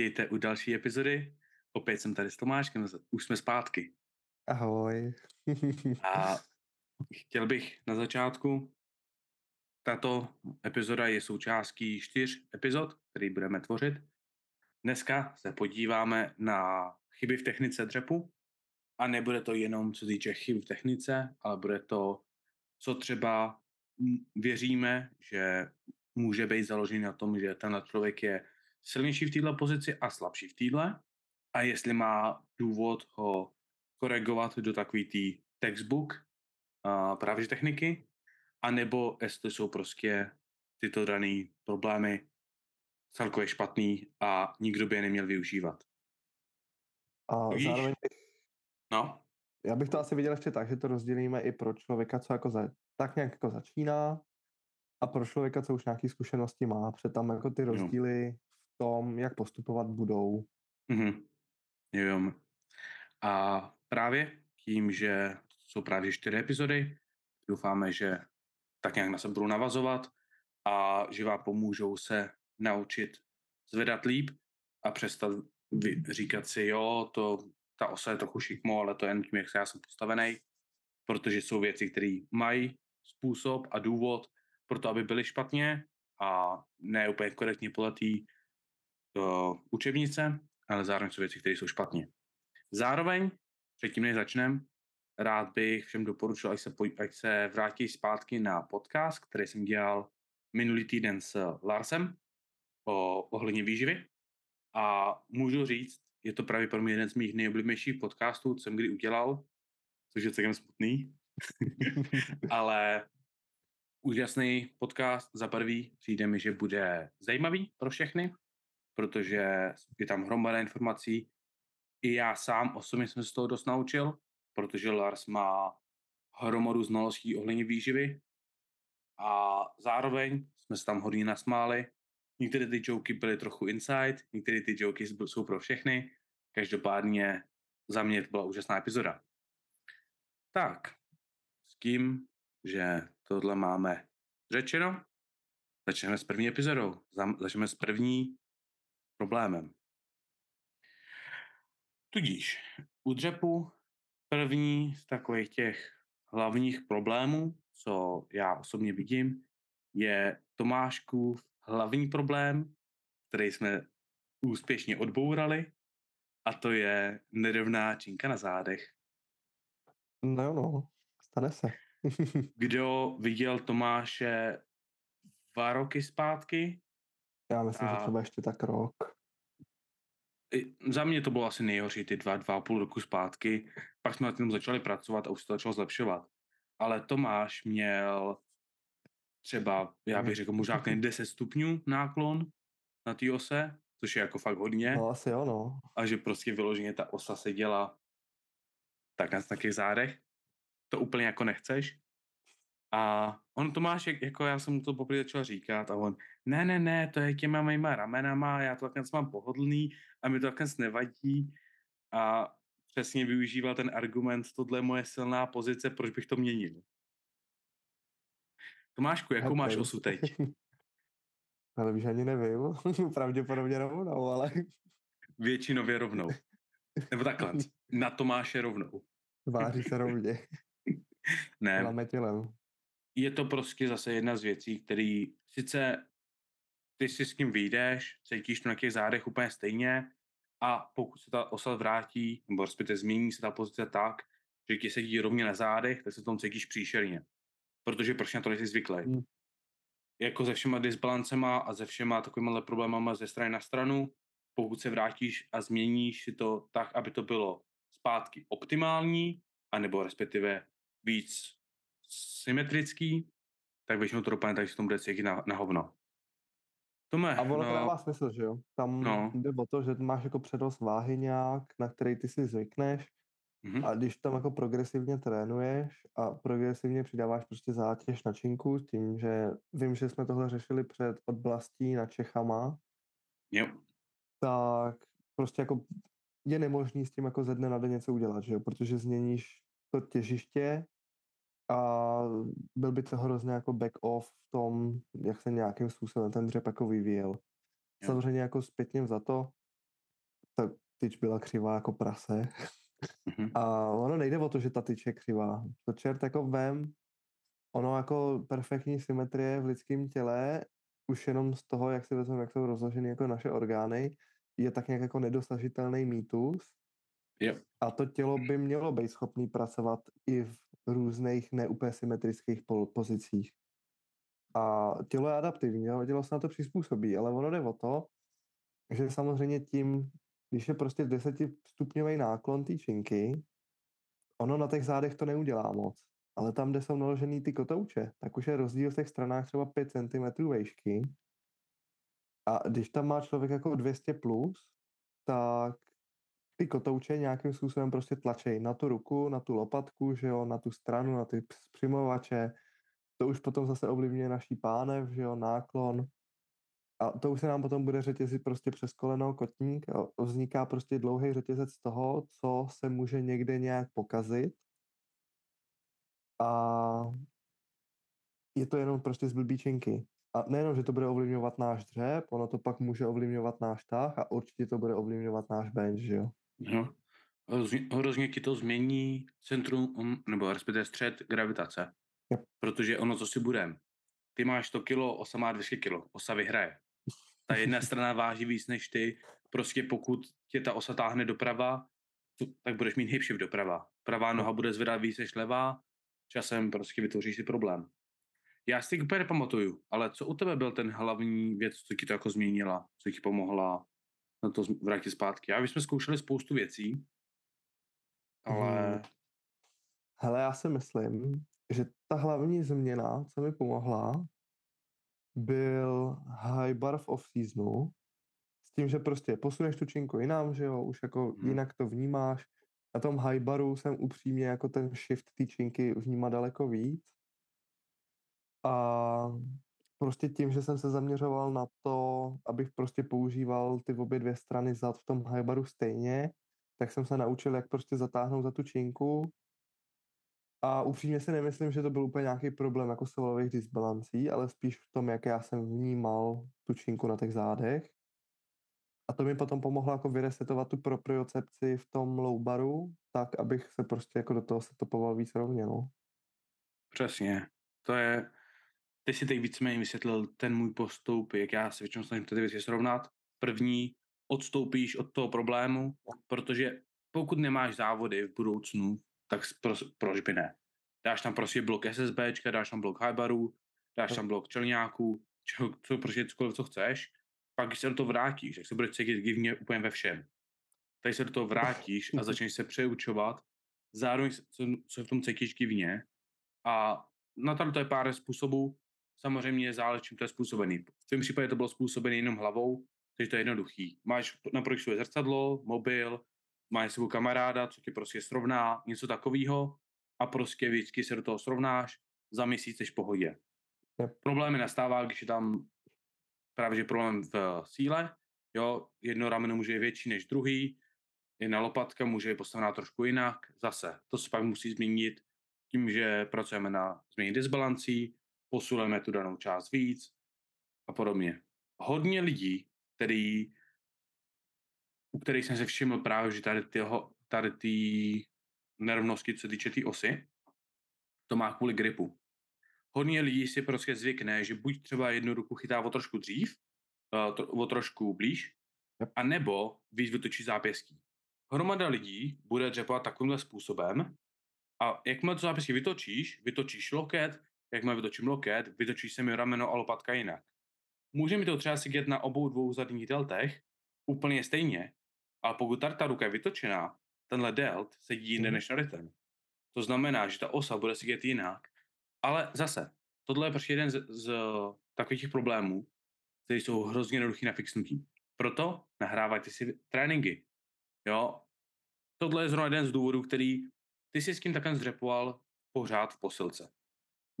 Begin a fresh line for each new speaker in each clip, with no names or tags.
Vítejte u další epizody. Opět jsem tady s Tomáškem, už jsme zpátky.
Ahoj.
A chtěl bych na začátku, tato epizoda je součástí čtyř epizod, který budeme tvořit. Dneska se podíváme na chyby v technice dřepu a nebude to jenom co týče chyb v technice, ale bude to, co třeba věříme, že může být založený na tom, že ten člověk je silnější v této pozici a slabší v této. A jestli má důvod ho koregovat do takový tý textbook uh, právě techniky, anebo jestli jsou prostě tyto dané problémy celkově špatný a nikdo by je neměl využívat.
A Víš? zároveň bych,
no?
já bych to asi viděl ještě tak, že to rozdělíme i pro člověka, co jako za, tak nějak jako začíná a pro člověka, co už nějaké zkušenosti má, protože tam jako ty rozdíly tom, jak postupovat budou.
Mm-hmm. A právě tím, že jsou právě čtyři epizody, doufáme, že tak nějak na sebe budou navazovat a že vám pomůžou se naučit zvedat líp a přestat říkat si, jo, to, ta osa je trochu šikmo, ale to je jen tím, jak se já jsem postavený, protože jsou věci, které mají způsob a důvod pro to, aby byly špatně a ne úplně korektně podle uh, učebnice, ale zároveň jsou věci, které jsou špatně. Zároveň, předtím než začneme, rád bych všem doporučil, ať se, poj- ať se vrátí zpátky na podcast, který jsem dělal minulý týden s Larsem o ohledně výživy. A můžu říct, je to právě pro mě jeden z mých nejoblíbenějších podcastů, co jsem kdy udělal, což je celkem smutný. Ale úžasný podcast. Za prvý přijde mi, že bude zajímavý pro všechny, protože je tam hromada informací. I já sám osobně jsem se z toho dost naučil, protože Lars má hromadu znalostí ohledně výživy a zároveň jsme se tam hodně nasmáli. Některé ty joky byly trochu inside, některé ty joky jsou pro všechny. Každopádně za mě to byla úžasná epizoda. Tak, s tím, že tohle máme řečeno, začneme s první epizodou. Začneme s první problémem. Tudíž u dřepu první z takových těch hlavních problémů, co já osobně vidím, je Tomáškův hlavní problém, který jsme úspěšně odbourali, a to je nerovná činka na zádech.
No jo, no, stane se.
Kdo viděl Tomáše dva roky zpátky,
já myslím, a... že třeba ještě tak rok.
Za mě to bylo asi nejhorší ty dva, dva a půl roku zpátky. Pak jsme na tím začali pracovat a už se to začalo zlepšovat. Ale Tomáš měl třeba, já bych řekl, možná 10 stupňů náklon na té ose, což je jako fakt hodně.
No asi jo, no.
A že prostě vyloženě ta osa se děla tak na takových zádech. To úplně jako nechceš. A on to máš, jako já jsem mu to poprvé začal říkat a on, ne, ne, ne, to je těma mýma ramenama, já to takhle mám pohodlný a mi to takhle nevadí. A přesně využíval ten argument, tohle je moje silná pozice, proč bych to měnil. Tomášku, jakou máš osu teď?
Ale už ani nevím, pravděpodobně rovnou, ale...
Většinově rovnou. Nebo takhle, na Tomáše rovnou.
Váří se rovně.
ne.
Lametilem
je to prostě zase jedna z věcí, který sice ty si s kým vyjdeš, cítíš to na těch zádech úplně stejně a pokud se ta osa vrátí, nebo respektive změní se ta pozice tak, že ti sedí rovně na zádech, tak se tom cítíš příšerně. Protože proč na to nejsi zvyklý. Hmm. Jako se všema disbalancema a se všema takovými problémama ze strany na stranu, pokud se vrátíš a změníš si to tak, aby to bylo zpátky optimální, anebo respektive víc symetrický, tak většinou to dopadne tak, že to bude cítit na, na hovno.
Tome, a ono no, to dává smysl, že jo? Tam no. jde o to, že máš jako přednost váhy nějak, na který ty si zvykneš mm-hmm. a když tam jako progresivně trénuješ a progresivně přidáváš prostě zátěž na činku, tím, že vím, že jsme tohle řešili před odblastí na Čechama,
jo.
tak prostě jako je nemožný s tím jako ze dne na den něco udělat, že jo? Protože změníš to těžiště a byl by to hrozně jako back off v tom, jak se nějakým způsobem ten dřep jako vyvíjel. Samozřejmě jako zpětně za to, ta tyč byla křivá jako prase. Mm-hmm. A ono nejde o to, že ta tyč je křivá. To čert jako vem, ono jako perfektní symetrie v lidském těle, už jenom z toho, jak si vezmeme, jak jsou rozloženy jako naše orgány, je tak nějak jako nedosažitelný mýtus.
Yep.
A to tělo by mělo být schopný pracovat i v různých neúplně symetrických pozicích. A tělo je adaptivní, jo? tělo se na to přizpůsobí, ale ono jde o to, že samozřejmě tím, když je prostě desetistupňový náklon té činky, ono na těch zádech to neudělá moc. Ale tam, kde jsou naložený ty kotouče, tak už je rozdíl v těch stranách třeba 5 cm vejšky. A když tam má člověk jako 200 plus, tak ty kotouče nějakým způsobem prostě tlačej na tu ruku, na tu lopatku, že jo, na tu stranu, na ty přimovače. To už potom zase ovlivňuje naší pánev, že jo, náklon. A to už se nám potom bude řetězit prostě přes koleno, kotník. Vzniká prostě dlouhý řetězec toho, co se může někde nějak pokazit. A je to jenom prostě z. A nejenom, že to bude ovlivňovat náš dřep, ono to pak může ovlivňovat náš tah a určitě to bude ovlivňovat náš bench, že jo?
No. Hrozně ti to změní centrum, um, nebo respektive střed gravitace. Yep. Protože ono, co si budem, ty máš 100 kilo, osa má 200 kilo, osa vyhraje. Ta jedna strana váží víc než ty, prostě pokud tě ta osa táhne doprava, tak budeš mít hip doprava. Pravá noha bude zvedat víc než levá, časem prostě vytvoříš si problém. Já si úplně nepamatuju, ale co u tebe byl ten hlavní věc, co ti to jako změnila, co ti pomohla na to vrátit zpátky? Já, my jsme zkoušeli spoustu věcí, ale... Hmm.
Hele, já si myslím, že ta hlavní změna, co mi pomohla, byl high bar v off-seasonu, s tím, že prostě posuneš tu činku jinam, že jo, už jako hmm. jinak to vnímáš. Na tom high baru jsem upřímně jako ten shift té činky vnímá daleko víc. A prostě tím, že jsem se zaměřoval na to, abych prostě používal ty obě dvě strany zad v tom high baru stejně, tak jsem se naučil, jak prostě zatáhnout za tu činku. A upřímně si nemyslím, že to byl úplně nějaký problém jako silových disbalancí, ale spíš v tom, jak já jsem vnímal tu činku na těch zádech. A to mi potom pomohlo jako vyresetovat tu propriocepci v tom low baru, tak abych se prostě jako do toho setopoval víc rovně, no.
Přesně. To je, ty si teď víceméně vysvětlil ten můj postup, jak já se většinou snažím ty věci srovnat. První, odstoupíš od toho problému, protože pokud nemáš závody v budoucnu, tak pro, proč by ne? Dáš tam prostě blok SSB, dáš tam blok Hybaru, dáš tam blok čelňáků, čo, co, prostě cokoliv, co chceš, pak když se do toho vrátíš, tak se budeš cítit divně úplně ve všem. Tady se do toho vrátíš a začneš se přeučovat, zároveň se v tom cítíš divně a na to je pár způsobů, samozřejmě záleží, čím to je způsobený. V tom případě to bylo způsobené jenom hlavou, takže to je jednoduchý. Máš na projektu zrcadlo, mobil, máš svou kamaráda, co ti prostě srovná, něco takového a prostě vždycky se do toho srovnáš, za měsíc jsi v pohodě. Yep. Problémy nastává, když je tam právě že problém v síle, jo, jedno rameno může být větší než druhý, jedna lopatka může být postavená trošku jinak, zase, to se pak musí změnit tím, že pracujeme na změně disbalancí, posuneme tu danou část víc a podobně. Hodně lidí, který, u kterých jsem se všiml právě, že tady tyho, tady ty nerovnosti, co týče té tý osy, to má kvůli gripu. Hodně lidí si prostě zvykne, že buď třeba jednu ruku chytá o trošku dřív, o trošku blíž, a nebo víc vytočí zápěstí. Hromada lidí bude dřepovat takovýmhle způsobem a jakmile to zápěstí vytočíš, vytočíš loket, jakmile vytočím loket, vytočí se mi rameno a lopatka jinak. Může mi to třeba sedět na obou dvou zadních deltech úplně stejně, ale pokud tady ta ruka je vytočená, tenhle delt sedí jinde mm. než na rytm. To znamená, že ta osa bude sedět jinak. Ale zase, tohle je prostě jeden z, z takových problémů, které jsou hrozně jednoduchý na fixnutí. Proto nahrávajte si tréninky. Jo? Tohle je zrovna jeden z důvodů, který ty si s tím takhle zdřepoval pořád v posilce.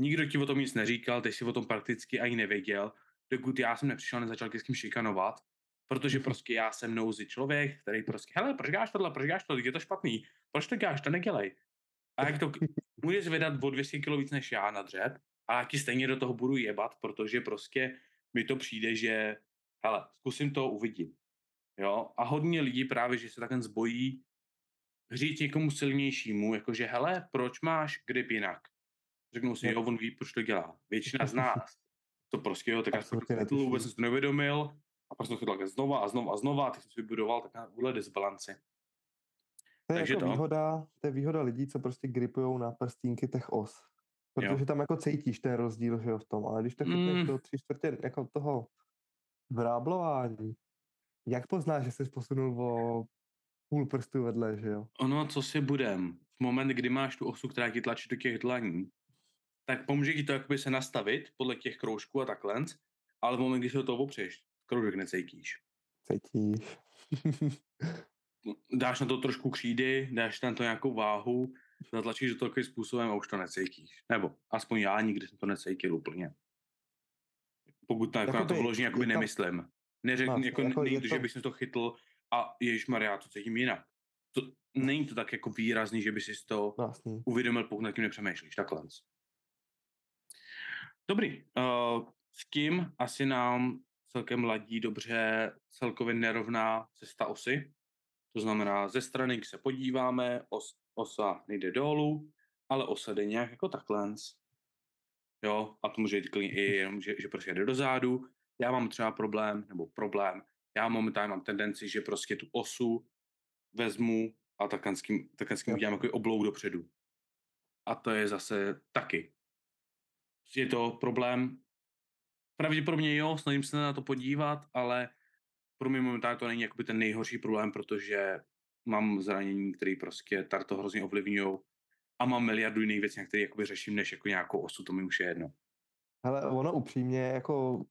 Nikdo ti o tom nic neříkal, ty si o tom prakticky ani nevěděl, dokud já jsem nepřišel, nezačal s kým šikanovat, protože mhm. prostě já jsem nouzi člověk, který prostě, hele, proč děláš tohle, proč děláš tohle, je to špatný, proč to děláš, to nedělej. A jak to, můžeš zvedat o 200 kg víc než já na dřep, a já ti stejně do toho budu jebat, protože prostě mi to přijde, že hele, zkusím to, uvidím. Jo, a hodně lidí právě, že se takhle zbojí říct někomu silnějšímu, jakože hele, proč máš grip jinak? Řeknou si, jo, on ví, proč to dělá. Většina z nás to prostě, jo, tak já jsem to vůbec jsem to nevědomil a prostě to chytl znova a znova a znova a teď jsem si vybudoval takovouhle disbalanci.
To je Takže jako to. výhoda, to je výhoda lidí, co prostě gripujou na prstínky těch os. Protože jo. tam jako cítíš ten rozdíl, že jo, v tom, ale když to chytneš mm. do tři čtvrtě jako toho vráblování, jak poznáš, že jsi posunul o půl prstu vedle, že jo?
Ono, co si budem, v moment, kdy máš tu osu, která ti tlačí do těch dlaní, tak pomůže ti to jakoby se nastavit podle těch kroužků a takhle, ale v moment, kdy se do toho opřeš, kroužek necítíš.
Cítíš.
dáš na to trošku křídy, dáš na to nějakou váhu, zatlačíš do toho takovým způsobem a už to necítíš. Nebo aspoň já nikdy jsem to necítil úplně. Pokud to, jako na to vložně jakoby tam... nemyslím. Neřek, no, jako, jako není to, že bych to chytl a Ježíš Maria, to cítím jinak. To, není to tak jako výrazný, že by si to vlastně. uvědomil, pokud nad tím nepřemýšlíš. Takhle. Dobrý. Uh, s kým asi nám celkem ladí dobře celkově nerovná cesta osy? To znamená, ze strany, když se podíváme, os, osa nejde dolů, ale osa jde nějak jako takhle. Jo, a to může jít klidně i jenom, že, že prostě jde dozadu. Já mám třeba problém, nebo problém, já momentálně mám tendenci, že prostě tu osu vezmu a takhle s tím, takhle s tím udělám jako oblouk dopředu. A to je zase taky. Je to problém, pravděpodobně jo, snažím se na to podívat, ale pro mě momentálně to není jakoby ten nejhorší problém, protože mám zranění, které prostě to hrozně ovlivňují a mám miliardu jiných věcí, na které jakoby řeším, než jako nějakou osu, to mi už je jedno.
Ale ono upřímně, jako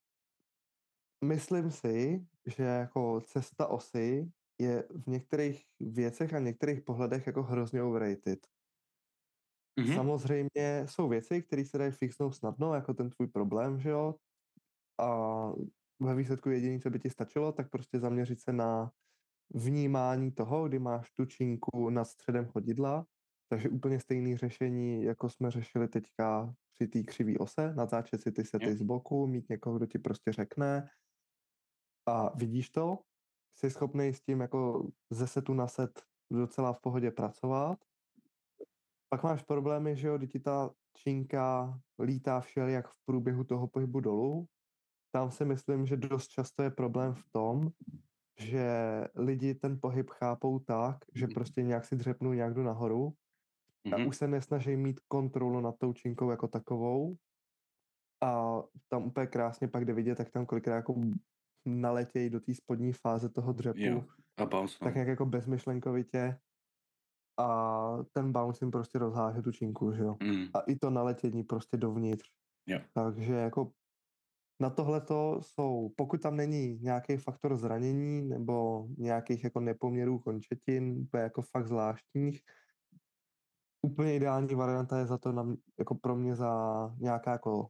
myslím si, že jako cesta osy je v některých věcech a některých pohledech jako hrozně overrated. Mm-hmm. Samozřejmě jsou věci, které se dají fixnout snadno, jako ten tvůj problém, že jo, a ve výsledku jediné, co by ti stačilo, tak prostě zaměřit se na vnímání toho, kdy máš tu činku nad středem chodidla, takže úplně stejné řešení, jako jsme řešili teďka při té křivý ose, natáčet si ty sety z boku, mít někoho, kdo ti prostě řekne. A vidíš to, jsi schopný s tím jako ze setu na set docela v pohodě pracovat. Pak máš problémy, že jo, kdy ti ta činka lítá všelijak v průběhu toho pohybu dolů, tam si myslím, že dost často je problém v tom, že lidi ten pohyb chápou tak, že mhm. prostě nějak si dřepnou nějak do nahoru a mm-hmm. už se nesnaží mít kontrolu nad tou činkou jako takovou a tam úplně krásně pak jde vidět, tak tam kolikrát jako naletějí do té spodní fáze toho dřepu. Jo,
a bounce,
tak nějak jako bezmyšlenkovitě a ten bounce jim prostě rozháže tu činku, že jo. Mm. A i to naletění prostě dovnitř.
Jo.
Takže jako na tohle to jsou, pokud tam není nějaký faktor zranění nebo nějakých jako nepoměrů končetin, jako fakt zvláštních, úplně ideální varianta je za to na, jako pro mě za nějaká jako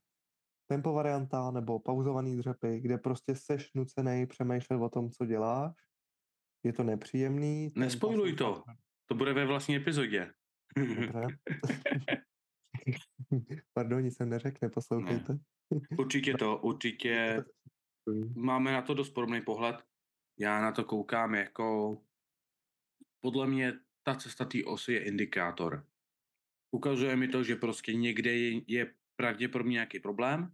tempo varianta nebo pauzovaný dřepy, kde prostě seš nucený přemýšlet o tom, co děláš. Je to nepříjemný.
Nespojluj to. To bude ve vlastní epizodě.
Pardon, nic jsem neřekl, neposlouchejte. No.
Určitě to, určitě máme na to dost podobný pohled. Já na to koukám jako, podle mě ta cesta té osy je indikátor. Ukazuje mi to, že prostě někde je, je pravděpodobně nějaký problém.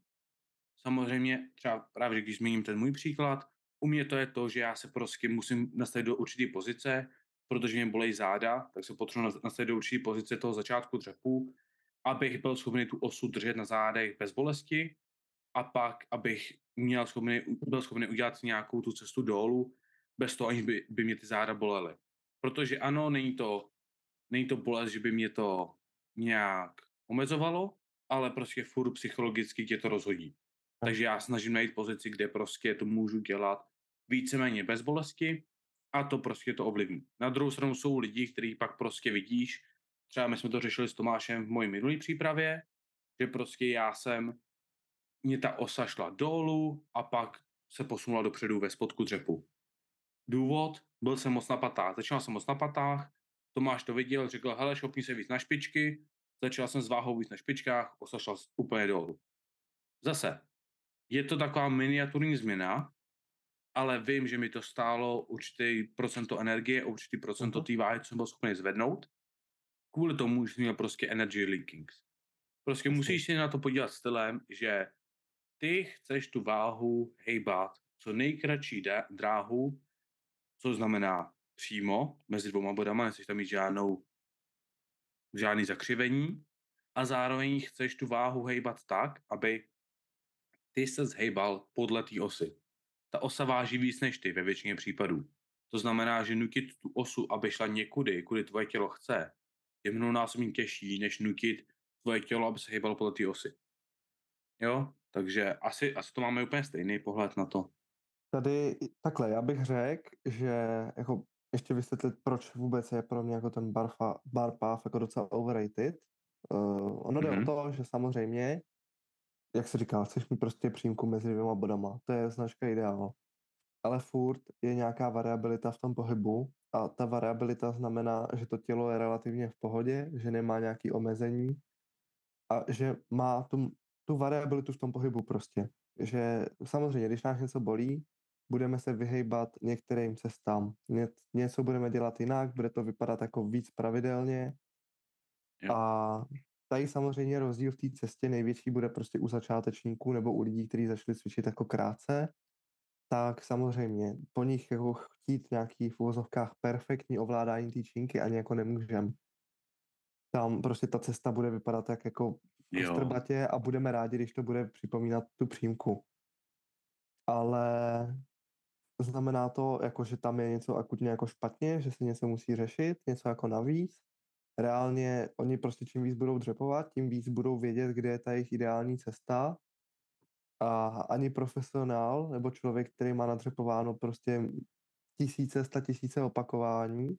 Samozřejmě třeba právě, když zmíním ten můj příklad, u mě to je to, že já se prostě musím nastavit do určité pozice, protože mě bolej záda, tak se potřebuji nastavit do určité pozice toho začátku dřepu, abych byl schopný tu osu držet na zádech bez bolesti a pak, abych měl schopný, byl schopný udělat nějakou tu cestu dolů, bez toho, aniž by, by mě ty záda bolely. Protože ano, není to, není to bolest, že by mě to nějak omezovalo, ale prostě furt psychologicky tě to rozhodí. Takže já snažím najít pozici, kde prostě to můžu dělat víceméně bez bolesti a to prostě to ovlivní. Na druhou stranu jsou lidi, kteří pak prostě vidíš, třeba my jsme to řešili s Tomášem v mojí minulé přípravě, že prostě já jsem mě ta osa šla dolů a pak se posunula dopředu ve spodku dřepu. Důvod, byl jsem moc na patách. Začal jsem moc na patách, Tomáš to viděl, řekl, hele, šopni se víc na špičky, začal jsem s váhou víc na špičkách, osa šla úplně dolů. Zase, je to taková miniaturní změna, ale vím, že mi to stálo určitý procento energie, určitý procento uh-huh. té váhy, co jsem byl schopný zvednout, kvůli tomu, že jsem měl prostě energy leakings. Prostě musíš si na to podívat stylem, že ty chceš tu váhu hejbat co nejkratší dráhu, co znamená přímo mezi dvouma bodama, nechceš tam mít žádnou, žádný zakřivení a zároveň chceš tu váhu hejbat tak, aby ty se zhejbal podle té osy. Ta osa váží víc než ty ve většině případů. To znamená, že nutit tu osu, aby šla někudy, kudy tvoje tělo chce, je mnohonásobně těžší, než nutit tvoje tělo, aby se hejbalo podle té osy. Jo? Takže asi, asi to máme úplně stejný pohled na to.
Tady takhle, já bych řekl, že jako ještě vysvětlit, proč vůbec je pro mě jako ten barfa, bar path jako docela overrated. Uh, ono jde mm-hmm. o to, že samozřejmě, jak se říká, chceš mít prostě přímku mezi dvěma bodama. To je značka ideál. Ale furt je nějaká variabilita v tom pohybu a ta variabilita znamená, že to tělo je relativně v pohodě, že nemá nějaký omezení a že má tu, tu variabilitu v tom pohybu prostě. Že samozřejmě, když nás něco bolí, budeme se vyhejbat některým cestám. Ně, něco budeme dělat jinak, bude to vypadat jako víc pravidelně. A tady samozřejmě rozdíl v té cestě největší bude prostě u začátečníků nebo u lidí, kteří začali cvičit jako krátce, tak samozřejmě po nich jako chtít nějaký v uvozovkách perfektní ovládání té činky ani jako nemůžem. Tam prostě ta cesta bude vypadat tak jako strbatě a budeme rádi, když to bude připomínat tu přímku. Ale znamená to, jako, že tam je něco akutně jako špatně, že se něco musí řešit, něco jako navíc. Reálně oni prostě čím víc budou dřepovat, tím víc budou vědět, kde je ta jejich ideální cesta a ani profesionál nebo člověk, který má nadřepováno prostě tisíce, sta tisíce opakování,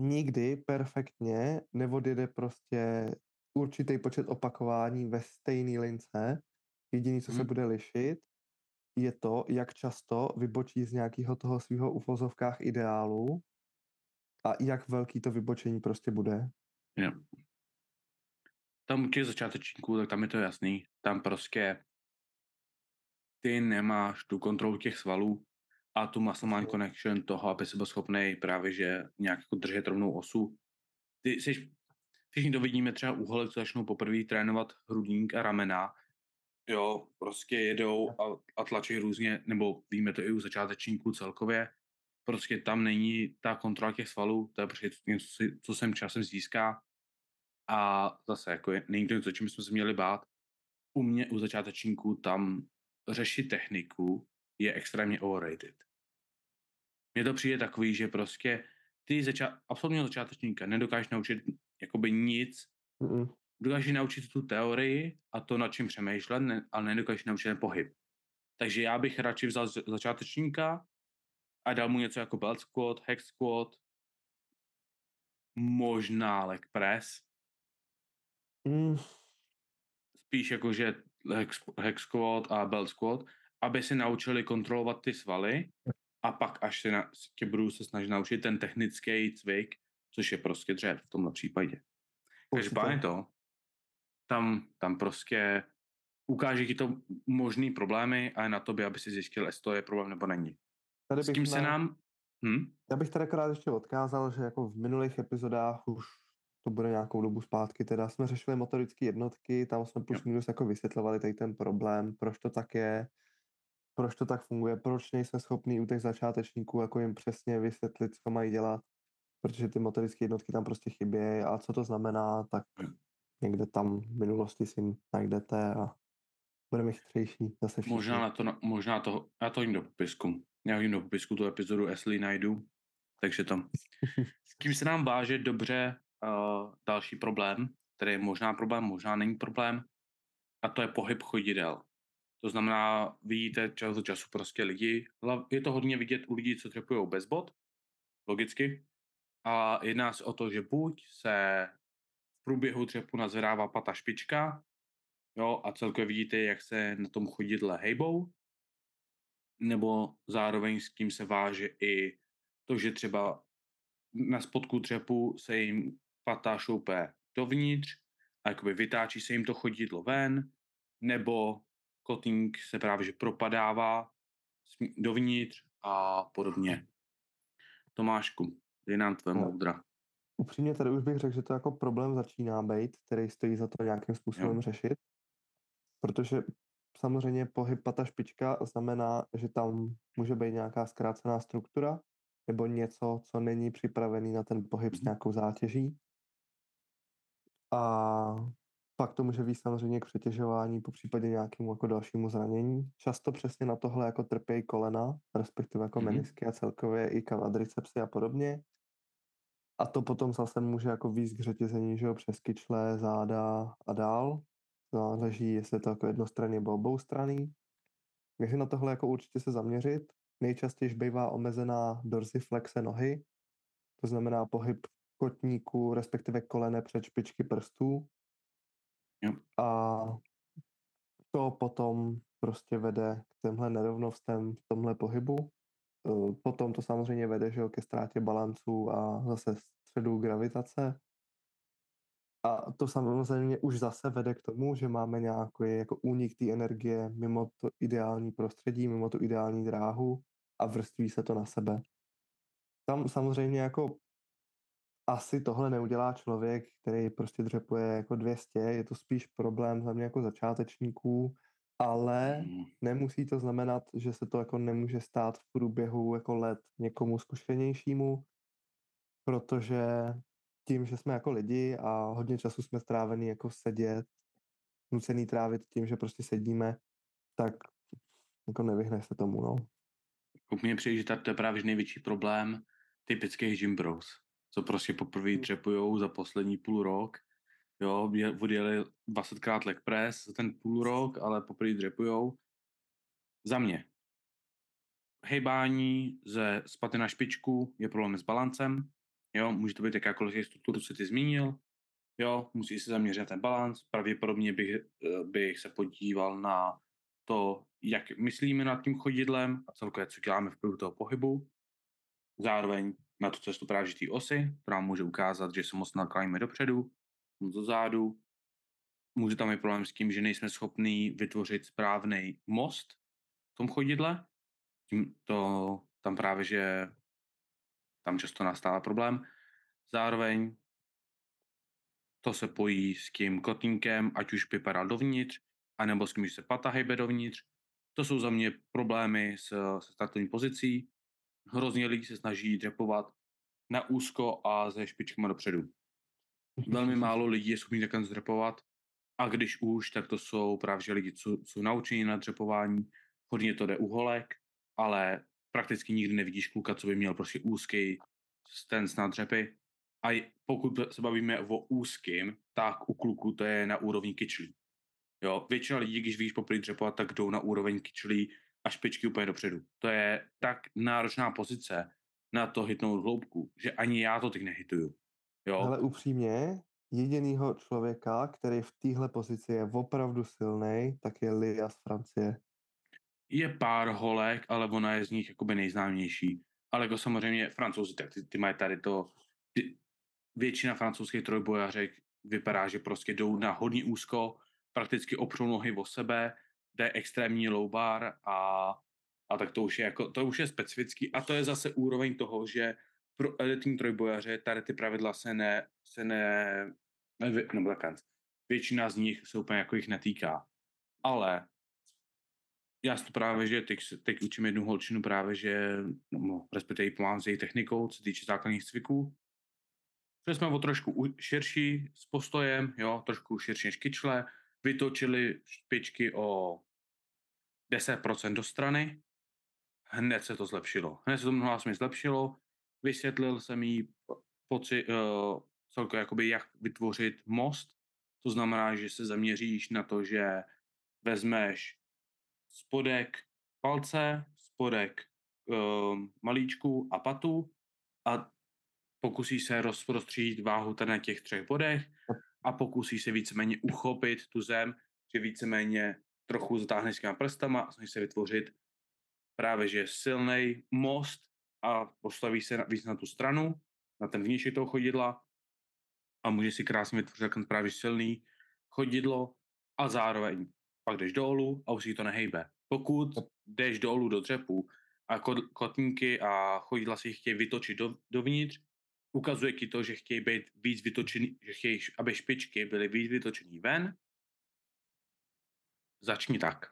nikdy perfektně neodjede prostě určitý počet opakování ve stejné lince. Jediný, co hmm. se bude lišit, je to, jak často vybočí z nějakého toho svého ufozovkách ideálu a jak velký to vybočení prostě bude.
Jo. Tam u těch začátečníků, tak tam je to jasný. Tam prostě ty nemáš tu kontrolu těch svalů a tu muscle mind connection toho, aby si byl schopný právě, že nějak jako držet rovnou osu. Ty jsi, všichni to vidíme třeba u holek, co začnou poprvé trénovat hrudník a ramena, jo, prostě jedou a, a tlačí různě, nebo víme to i u začátečníků celkově, prostě tam není ta kontrola těch svalů, to je prostě něco, co jsem časem získá a zase jako je, není to něco, čím jsme se měli bát. U mě, u začátečníků, tam řešit techniku je extrémně overrated. Mně to přijde takový, že prostě ty zača- absolutního začátečníka nedokážeš naučit jakoby nic, mm dokážeš naučit tu teorii a to, nad čím přemýšlet, ne, ale nedokážeš naučit ten pohyb. Takže já bych radši vzal začátečníka a dal mu něco jako belt squat, hex squat, možná leg press. Mm. Spíš jako, že hex, hex squat a belt squat, aby si naučili kontrolovat ty svaly a pak až se na, tě budu se snažit naučit ten technický cvik, což je prostě dřev v tomhle případě. Každopádně to, tam, tam prostě ukáže ti to možný problémy a je na tobě, aby si zjistil, jestli to je problém nebo není. Tady S tím se nám...
Hm? Já bych tady akorát ještě odkázal, že jako v minulých epizodách už to bude nějakou dobu zpátky, teda jsme řešili motorické jednotky, tam jsme plus minus jako vysvětlovali tady ten problém, proč to tak je, proč to tak funguje, proč nejsme schopní u těch začátečníků jako jim přesně vysvětlit, co mají dělat, protože ty motorické jednotky tam prostě chybějí a co to znamená, tak někde tam v minulosti si najdete a budeme chytřejší zase
všichni. Možná, na to, možná to, já to jim do popisku. Já jim do popisku tu epizodu, jestli najdu. Takže to. S kým se nám váže dobře uh, další problém, který je možná problém, možná není problém, a to je pohyb chodidel. To znamená, vidíte čas od času prostě lidi, je to hodně vidět u lidí, co trepují bez bod, logicky, a jedná se o to, že buď se průběhu třepu nazvedává pata špička, jo, a celkově vidíte, jak se na tom chodidle hejbou, nebo zároveň s tím se váže i to, že třeba na spodku třepu se jim pata šoupe dovnitř a jakoby vytáčí se jim to chodidlo ven, nebo kotník se právě že propadává dovnitř a podobně. Tomášku, dej nám tvé no. moudra.
Upřímně tady už bych řekl, že to jako problém začíná být, který stojí za to nějakým způsobem jo. řešit, protože samozřejmě pohyb pata špička znamená, že tam může být nějaká zkrácená struktura nebo něco, co není připravený na ten pohyb s mhm. nějakou zátěží. A pak to může být samozřejmě k přetěžování, po případě nějakému jako dalšímu zranění. Často přesně na tohle jako trpějí kolena, respektive jako mm-hmm. menisky a celkově i kvadricepsy a podobně. A to potom zase může jako víc k řetězení, že jo, přes kyčle, záda a dál. Záleží, jestli je to jako jednostranný nebo oboustranný. Takže na tohle jako určitě se zaměřit. Nejčastěji bývá omezená dorsiflexe nohy, to znamená pohyb kotníku, respektive kolene před špičky prstů.
Jo.
A to potom prostě vede k těmhle nerovnostem v tomhle pohybu. Eh, potom to samozřejmě vede že jo, ke ztrátě balancu a zase středu gravitace. A to samozřejmě už zase vede k tomu, že máme nějaký jako únik té energie mimo to ideální prostředí, mimo tu ideální dráhu a vrství se to na sebe. Tam samozřejmě jako asi tohle neudělá člověk, který prostě dřepuje jako 200, je to spíš problém za mě jako začátečníků, ale hmm. nemusí to znamenat, že se to jako nemůže stát v průběhu jako let někomu zkušenějšímu, protože tím, že jsme jako lidi a hodně času jsme strávený jako sedět, nucený trávit tím, že prostě sedíme, tak jako nevyhne se tomu, no.
Mně přijde, že to je právě největší problém typických gym bros, co prostě poprvé hmm. třepujou za poslední půl rok, jo, odjeli 20krát leg press za ten půl rok, ale poprvé dřepujou. Za mě. Hejbání ze spaty na špičku je problém s balancem, Jo, může to být jakákoliv strukturu, co ty zmínil. Jo, musí se zaměřit na ten balans. Pravděpodobně bych, eh, bych se podíval na to, jak myslíme nad tím chodidlem a celkově, co děláme v průběhu toho pohybu. Zároveň na tu cestu právě osy, která může ukázat, že se moc nakláníme dopředu, moc dozadu. Může tam být problém s tím, že nejsme schopní vytvořit správný most v tom chodidle. Tím to tam právě, že tam často nastává problém. Zároveň to se pojí s tím kotínkem, ať už vypadá dovnitř, anebo s tím, že se pata hejbe dovnitř. To jsou za mě problémy s, se startovní pozicí. Hrozně lidí se snaží dřepovat na úzko a se špičkama dopředu. Velmi málo lidí je schopný takhle zdrepovat a když už, tak to jsou právě lidi, co jsou naučení na dřepování. Hodně to jde u holek, ale prakticky nikdy nevidíš kluka, co by měl prostě úzký ten na dřepy. A pokud se bavíme o úzkým, tak u kluku to je na úrovni kyčlí. Jo, většina lidí, když víš poprvé dřepovat, tak jdou na úroveň kyčlí a špičky úplně dopředu. To je tak náročná pozice na to hitnout hloubku, že ani já to teď nehituju. Jo?
Ale upřímně, jedinýho člověka, který v téhle pozici je opravdu silný, tak je Lia z Francie
je pár holek, ale ona je z nich jakoby nejznámější. Ale jako samozřejmě francouzi, tak ty, ty mají tady to, ty, většina francouzských trojbojařek vypadá, že prostě jdou na hodně úzko, prakticky opřou nohy o sebe, jde extrémní low bar a, a tak to už je jako, to už je specifický a to je zase úroveň toho, že pro elitní trojbojaře tady ty pravidla se ne, se ne, ne nebo takhle, většina z nich se úplně jako jich netýká. Ale já to právě, že teď, teď učím jednu holčinu právě, že no, respektive pomáhám s její technikou, co týče základních cviků. Že jsme o trošku širší s postojem, jo, trošku širší než kyčle, vytočili špičky o 10% do strany, hned se to zlepšilo. Hned se to mnoho mi zlepšilo, vysvětlil jsem jí poci, uh, celkově jakoby jak vytvořit most, to znamená, že se zaměříš na to, že vezmeš spodek palce, spodek um, malíčku a patu a pokusí se rozprostřít váhu tady na těch třech bodech a pokusí se víceméně uchopit tu zem, že víceméně trochu zatáhne s těma prstama a se vytvořit právě že silný most a postaví se víc na tu stranu, na ten vnějšek toho chodidla a může si krásně vytvořit právě silný chodidlo a zároveň pak jdeš dolů a už si to nehejbe. Pokud jdeš dolů do dřepu a kotníky a chodidla si chtějí vytočit do, dovnitř, ukazuje ti to, že chtějí být víc vytočený, že chtějí, aby špičky byly víc vytočený ven, začni tak.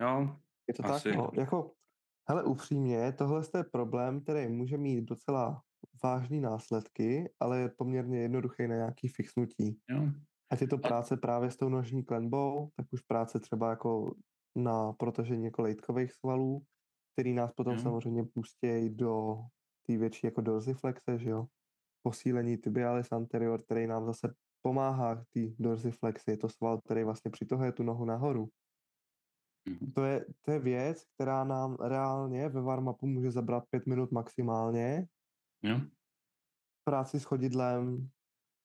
Jo,
Je to asi. tak, no. Jako, hele, upřímně, tohle je problém, který může mít docela vážné následky, ale je poměrně jednoduchý na nějaký fixnutí.
Jo.
Ať je to práce právě s tou nožní klenbou, tak už práce třeba jako na protažení jako lejtkových svalů, který nás potom jo. samozřejmě pustí do té větší jako dorsiflexe, že jo. Posílení tibialis anterior, který nám zase pomáhá k té dorsiflexi. Je to sval, který vlastně přitohuje tu nohu nahoru. Mm-hmm. To, je, to je věc, která nám reálně ve warm-upu může zabrat pět minut maximálně.
Jo.
Práci s chodidlem,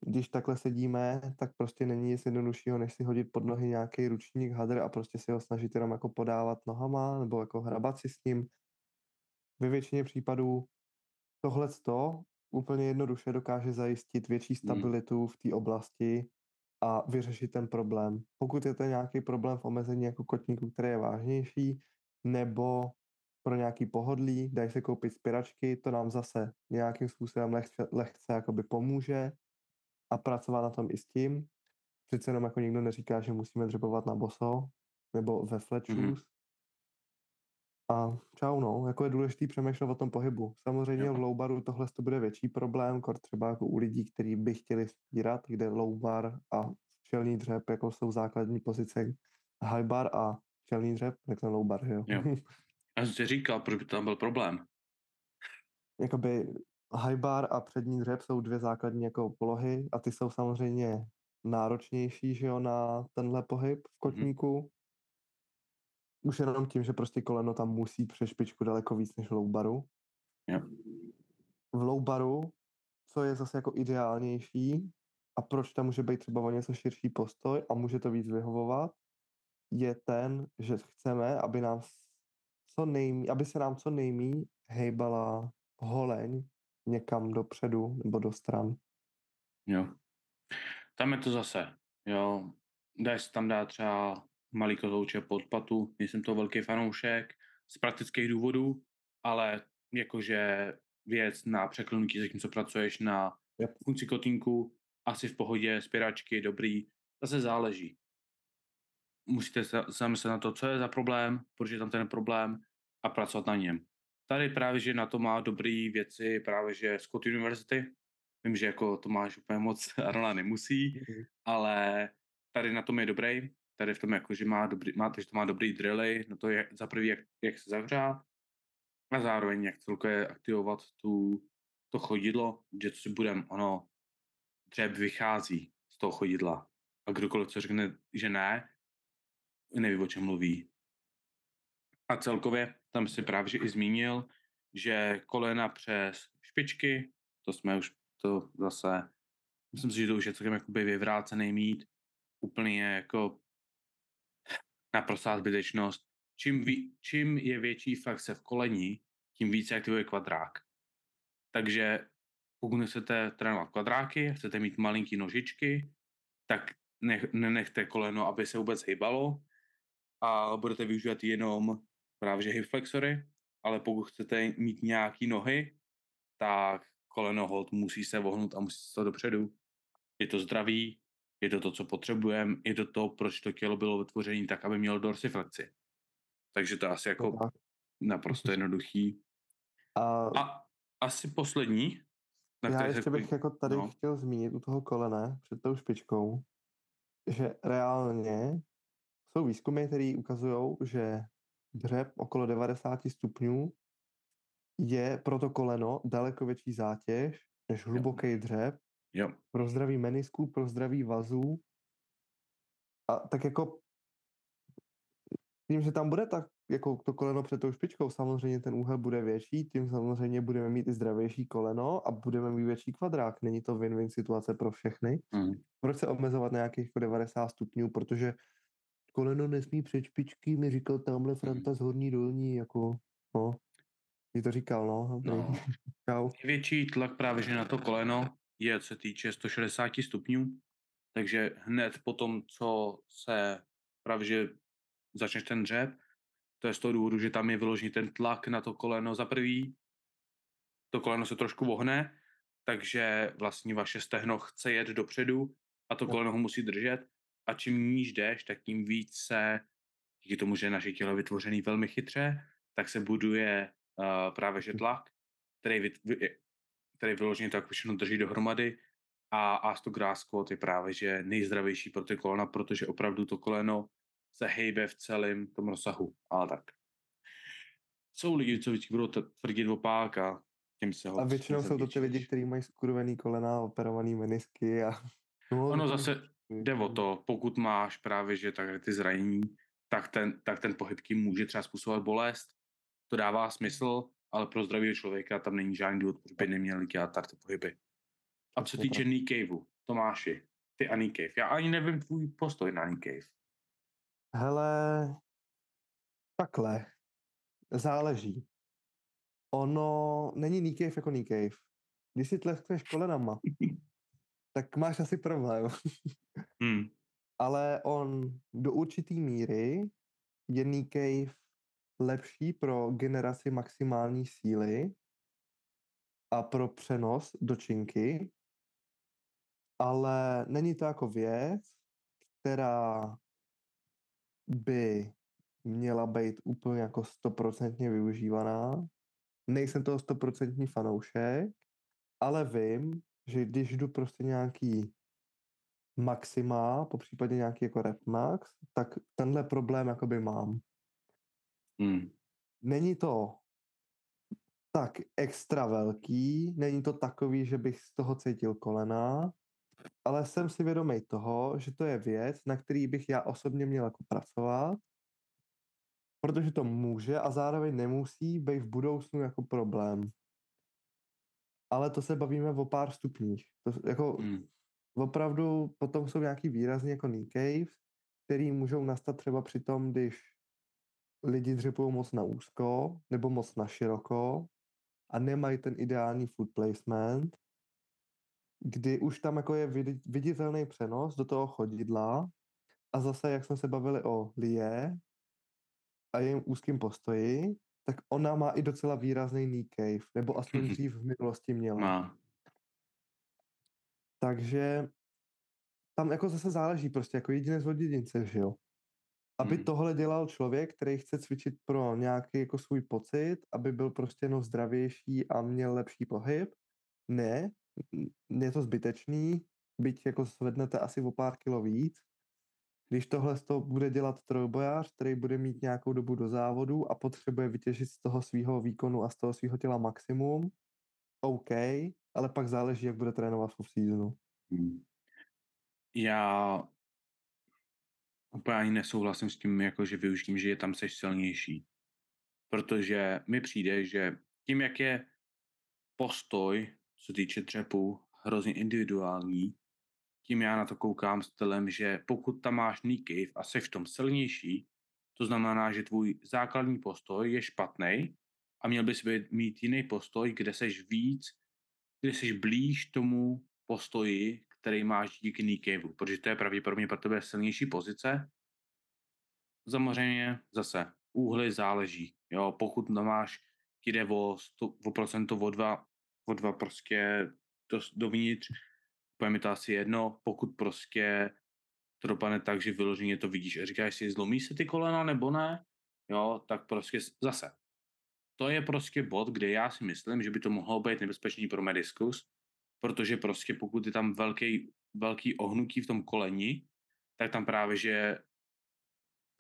když takhle sedíme, tak prostě není nic jednoduššího, než si hodit pod nohy nějaký ručník, hadr a prostě si ho snažit jenom jako podávat nohama nebo jako hrabat si s ním. Ve většině případů tohle úplně jednoduše dokáže zajistit větší hmm. stabilitu v té oblasti a vyřešit ten problém. Pokud je to nějaký problém v omezení jako kotníku, který je vážnější, nebo pro nějaký pohodlí, dají se koupit spiračky, to nám zase nějakým způsobem lehce, lehce jakoby pomůže a pracovat na tom i s tím. Přece jenom jako nikdo neříká, že musíme dřebovat na boso nebo ve flat shoes, mm-hmm. A čau, no, jako je důležité přemýšlet o tom pohybu. Samozřejmě jo. v low baru tohle to bude větší problém, kor třeba jako u lidí, kteří by chtěli spírat, kde low bar a čelní dřep jako jsou základní pozice. High bar a čelní dřep, řekne low bar, jo.
jo. Já jsem si říkal, proč by tam byl problém.
Jakoby high bar a přední dřep jsou dvě základní jako polohy a ty jsou samozřejmě náročnější, že jo, na tenhle pohyb v mhm. kotníku. Mm-hmm už jenom tím, že prostě koleno tam musí přes špičku daleko víc než v low baru.
Yeah.
V low baru, co je zase jako ideálnější a proč tam může být třeba o něco širší postoj a může to víc vyhovovat, je ten, že chceme, aby nám co nejmí, aby se nám co nejmí hejbala holeň někam dopředu nebo do stran.
Jo. Tam je to zase, jo. Dá se tam dát třeba malý kotouče pod patu, nejsem to velký fanoušek z praktických důvodů, ale jakože věc na překlenutí, zatímco pracuješ na yep. funkci kotínku, asi v pohodě, spěračky, dobrý, zase záleží. Musíte se zamyslet na to, co je za problém, proč je tam ten problém a pracovat na něm. Tady právě, že na to má dobrý věci, právě, že Scott University, vím, že jako to máš úplně moc, Arnola nemusí, mm-hmm. ale tady na tom je dobrý, tady v tom jako, že má dobrý, má, že to má dobrý drily, no to je za prvý, jak, jak se zavřát a zároveň jak celkově aktivovat tu, to chodidlo, že co si budem, ono, dřeb vychází z toho chodidla a kdokoliv co řekne, že ne, neví, o čem mluví. A celkově tam si právě že i zmínil, že kolena přes špičky, to jsme už to zase, myslím si, že to už je celkem jakoby vyvrácený mít, úplně jako naprostá zbytečnost. Čím, ví, čím je větší flexe v kolení, tím více aktivuje kvadrák. Takže pokud chcete trénovat kvadráky, chcete mít malinký nožičky, tak nech, nenechte koleno, aby se vůbec hýbalo a budete využívat jenom právě že hip flexory, ale pokud chcete mít nějaký nohy, tak koleno hold musí se vohnout a musí se dopředu. Je to zdravý, je to to, co potřebujeme, je to to, proč to tělo bylo vytvořené tak, aby mělo dorsiflexi. Takže to asi jako Aha. naprosto jednoduchý.
A,
a asi poslední.
Na já ještě se... bych jako tady no. chtěl zmínit u toho kolene před tou špičkou, že reálně jsou výzkumy, které ukazují, že dřep okolo 90 stupňů je pro to koleno daleko větší zátěž než hluboký dřep
Jo.
Pro zdraví menisků, pro zdraví vazů. A tak jako tím, že tam bude tak jako to koleno před tou špičkou, samozřejmě ten úhel bude větší, tím samozřejmě budeme mít i zdravější koleno a budeme mít větší kvadrák. Není to win-win situace pro všechny.
Mm.
Proč se omezovat na nějakých 90 jako stupňů, protože koleno nesmí před špičky, mi říkal tamhle Franta z horní dolní, jako, no, mi to říkal, no.
no. Čau. Největší tlak právě že na to koleno je, co se týče 160 stupňů, takže hned po tom, co se právě že začneš ten dřep, To je z toho důvodu, že tam je vyložený ten tlak na to koleno za prvý. To koleno se trošku vohne, takže vlastně vaše stehno chce jet dopředu a to koleno ho musí držet. A čím níž jdeš, tak tím víc se, díky tomu, že je naše tělo vytvořený velmi chytře, tak se buduje uh, právě že tlak, který, vyt, který vyloženě to jako všechno drží dohromady a Asto Grass Squat je právě že nejzdravější pro ty kolena, protože opravdu to koleno se hejbe v celém tom rozsahu. Ale tak. Jsou lidi, co vždycky budou tvrdit opák a tím se ho
A většinou jsou to ty lidi, kteří mají skurvený kolena, operovaný menisky a...
No, ono zase jde o to, pokud máš právě, že takhle ty zranění, tak ten, tak ten pohyb tím může třeba způsobovat bolest. To dává smysl, ale pro zdravého člověka tam není žádný důvod, proč by neměli dělat ty pohyby. A co týče knee caveu, Tomáši, ty a knee cave. Já ani nevím tvůj postoj na knee cave.
Hele, takhle. Záleží. Ono není knee cave jako knee cave. Když si tleskneš kolenama, tak máš asi problém.
hmm.
Ale on do určitý míry je cave lepší pro generaci maximální síly a pro přenos do činky, ale není to jako věc, která by měla být úplně jako stoprocentně využívaná. Nejsem toho stoprocentní fanoušek, ale vím, že když jdu prostě nějaký maxima, po případě nějaký jako rep max, tak tenhle problém jakoby mám.
Hmm.
Není to tak extra velký, není to takový, že bych z toho cítil kolena, ale jsem si vědomý toho, že to je věc, na který bych já osobně měl jako pracovat, protože to může a zároveň nemusí být v budoucnu jako problém. Ale to se bavíme o pár stupních. To, jako hmm. opravdu potom jsou nějaký výrazně jako knee caves, který můžou nastat třeba při tom, když lidi dřepují moc na úzko nebo moc na široko a nemají ten ideální food placement, kdy už tam jako je viditelný přenos do toho chodidla a zase, jak jsme se bavili o Lie a jejím úzkým postoji, tak ona má i docela výrazný knee cave, nebo aspoň mm-hmm. dřív v minulosti měla.
Má.
Takže tam jako zase záleží prostě jako jedinec od jedince, že jo. Aby hmm. tohle dělal člověk, který chce cvičit pro nějaký jako svůj pocit, aby byl prostě no zdravější a měl lepší pohyb, ne, je to zbytečný, byť jako svednete asi o pár kilo víc. Když tohle to bude dělat trojbojář, který bude mít nějakou dobu do závodu a potřebuje vytěžit z toho svého výkonu a z toho svého těla maximum, OK, ale pak záleží, jak bude trénovat v off-seasonu.
Hmm. Já úplně ani nesouhlasím s tím, jako že využím, že je tam seš silnější. Protože mi přijde, že tím, jak je postoj co týče třepu, hrozně individuální. Tím já na to koukám stylem, že pokud tam máš cave a jsi v tom silnější, to znamená, že tvůj základní postoj je špatný a měl bys mít jiný postoj, kde seš víc, kde seš blíž tomu postoji, který máš díky caveu, protože to je pravděpodobně pro tebe silnější pozice. Samozřejmě zase úhly záleží. Jo, pokud máš, ti jde o, o procento o dva o dva prostě do, dovnitř, úplně mi to asi jedno, pokud prostě to dopadne tak, že vyloženě to vidíš a říkáš si, zlomí se ty kolena nebo ne, jo, tak prostě zase. To je prostě bod, kde já si myslím, že by to mohlo být nebezpečný pro mediskus, protože prostě pokud je tam velký, velký ohnutí v tom koleni, tak tam právě, že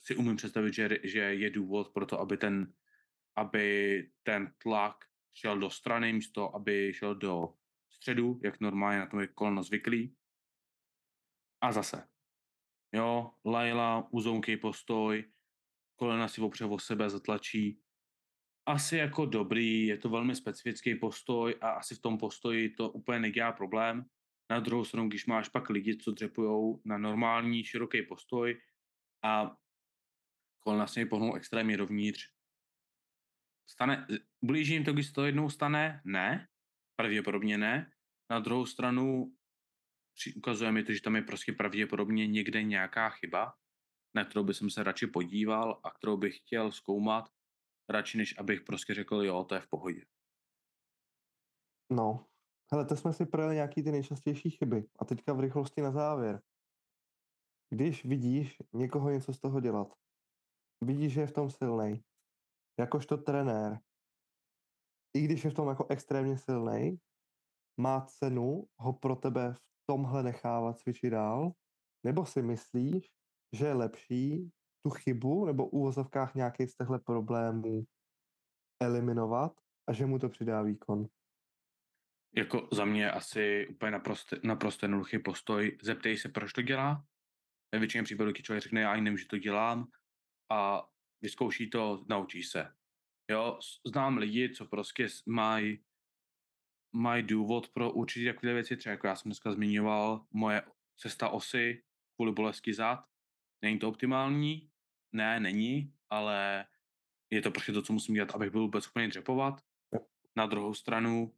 si umím představit, že, že je důvod pro to, aby ten, aby ten tlak šel do strany místo, aby šel do středu, jak normálně na tom je koleno zvyklý. A zase. Jo, Laila, uzounkej postoj, kolena si opře o sebe, zatlačí. Asi jako dobrý, je to velmi specifický postoj a asi v tom postoji to úplně nedělá problém. Na druhou stranu, když máš pak lidi, co dřepujou na normální, široký postoj a kolena si pohnou extrémně dovnitř, Stane, blížím to, když se to jednou stane? Ne, pravděpodobně ne. Na druhou stranu ukazuje mi to, že tam je prostě pravděpodobně někde nějaká chyba na kterou bych se radši podíval a kterou bych chtěl zkoumat, radši než abych prostě řekl, jo, to je v pohodě.
No, hele, to jsme si projeli nějaký ty nejčastější chyby. A teďka v rychlosti na závěr. Když vidíš někoho něco z toho dělat, vidíš, že je v tom silný, jakožto trenér, i když je v tom jako extrémně silný, má cenu ho pro tebe v tomhle nechávat cvičit dál? Nebo si myslíš, že je lepší tu chybu nebo v úvozovkách nějaký z těchto problémů eliminovat a že mu to přidá výkon?
Jako za mě asi úplně naprosto, naprosto jednoduchý postoj. Zeptej se, proč to dělá. Ve většině případů, když člověk řekne, já ani nevím, že to dělám a vyzkouší to, naučí se. Jo, znám lidi, co prostě mají mají důvod pro určitě takové věci, třeba jako já jsem dneska zmiňoval, moje cesta osy kvůli bolesti zad. Není to optimální? Ne, není, ale je to prostě to, co musím dělat, abych byl vůbec schopný dřepovat. Na druhou stranu,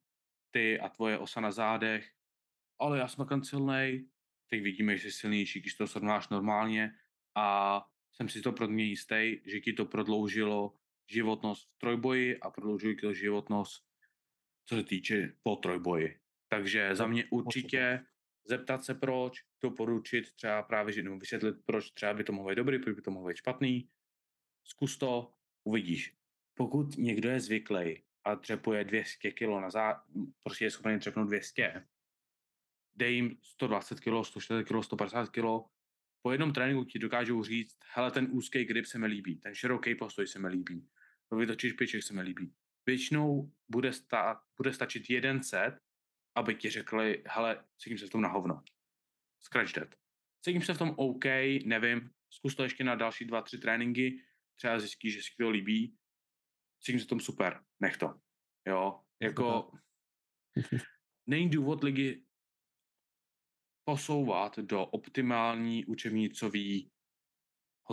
ty a tvoje osa na zádech, ale já jsem tak silný, teď vidíme, že jsi silnější, když to srovnáš normálně a jsem si to pro mě jistý, že ti to prodloužilo životnost v trojboji a prodloužilo ti to životnost, co se týče po trojboji. Takže za mě určitě zeptat se proč, doporučit třeba právě, že vysvětlit, proč třeba by to mohlo být dobrý, proč by to mohlo být špatný. Zkus to, uvidíš. Pokud někdo je zvyklý a třepuje 200 kg na zá... prostě je schopný třepnout 200, dej jim 120 kg, 140 kg, 150 kg, po jednom tréninku ti dokážou říct, hele, ten úzký grip se mi líbí, ten široký postoj se mi líbí, vytočíš piček se mi líbí. Většinou bude, stát, bude stačit jeden set, aby ti řekli, hele, cítím se v tom na hovno. Scratch that. Cítím se v tom OK, nevím, zkus to ještě na další dva, tři tréninky, třeba zjistíš, že si to líbí, cítím se v tom super, nech to. Jo, jako není důvod ligy posouvat do optimální učebnicového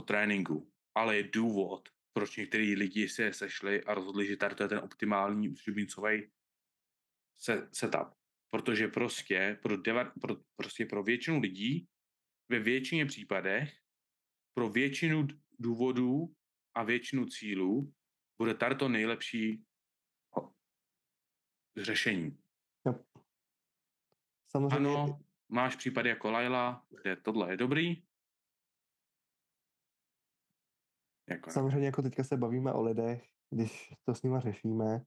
tréninku, ale je důvod, proč některý lidi se sešli a rozhodli, že tady to je ten optimální učebnicový setup. Protože prostě pro, deva, pro, prostě pro většinu lidí ve většině případech pro většinu důvodů a většinu cílů bude tady to nejlepší řešení. Samozřejmě... Ano, máš případy jako Laila, kde tohle je dobrý.
Jako Samozřejmě jako teďka se bavíme o lidech, když to s nima řešíme,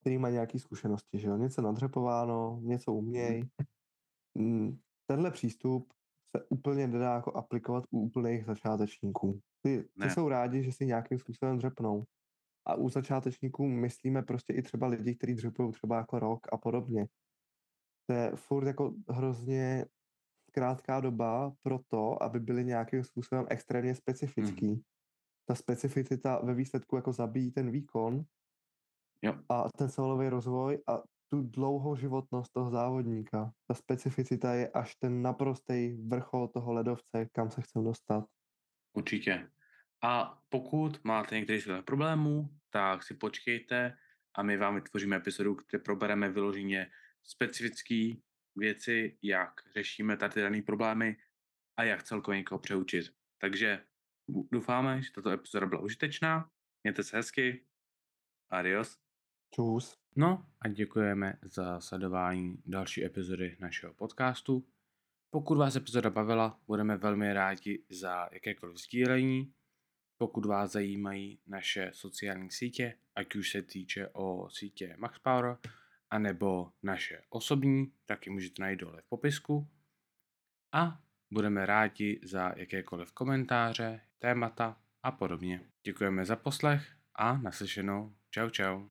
který mají nějaké zkušenosti, že jo? Něco nadřepováno, něco umějí. Mm, tenhle přístup se úplně nedá jako aplikovat u úplných začátečníků. Ty, ty jsou rádi, že si nějakým způsobem dřepnou. A u začátečníků myslíme prostě i třeba lidi, kteří dřepují třeba jako rok a podobně. To je furt jako hrozně krátká doba pro to, aby byli nějakým způsobem extrémně specifický. Mm. Ta specificita ve výsledku jako zabíjí ten výkon jo. a ten celový rozvoj a tu dlouhou životnost toho závodníka. Ta specificita je až ten naprostý vrchol toho ledovce, kam se chcem dostat.
Určitě. A pokud máte některý z problémů, tak si počkejte a my vám vytvoříme epizodu, kde probereme vyloženě specifické věci, jak řešíme tady dané problémy a jak celkově někoho přeučit. Takže doufáme, že tato epizoda byla užitečná. Mějte se hezky. Adios.
Čus.
No a děkujeme za sledování další epizody našeho podcastu. Pokud vás epizoda bavila, budeme velmi rádi za jakékoliv sdílení. Pokud vás zajímají naše sociální sítě, ať už se týče o sítě MaxPower, anebo naše osobní, taky můžete najít dole v popisku. A budeme rádi za jakékoliv komentáře, témata a podobně. Děkujeme za poslech a naslyšenou. Čau čau.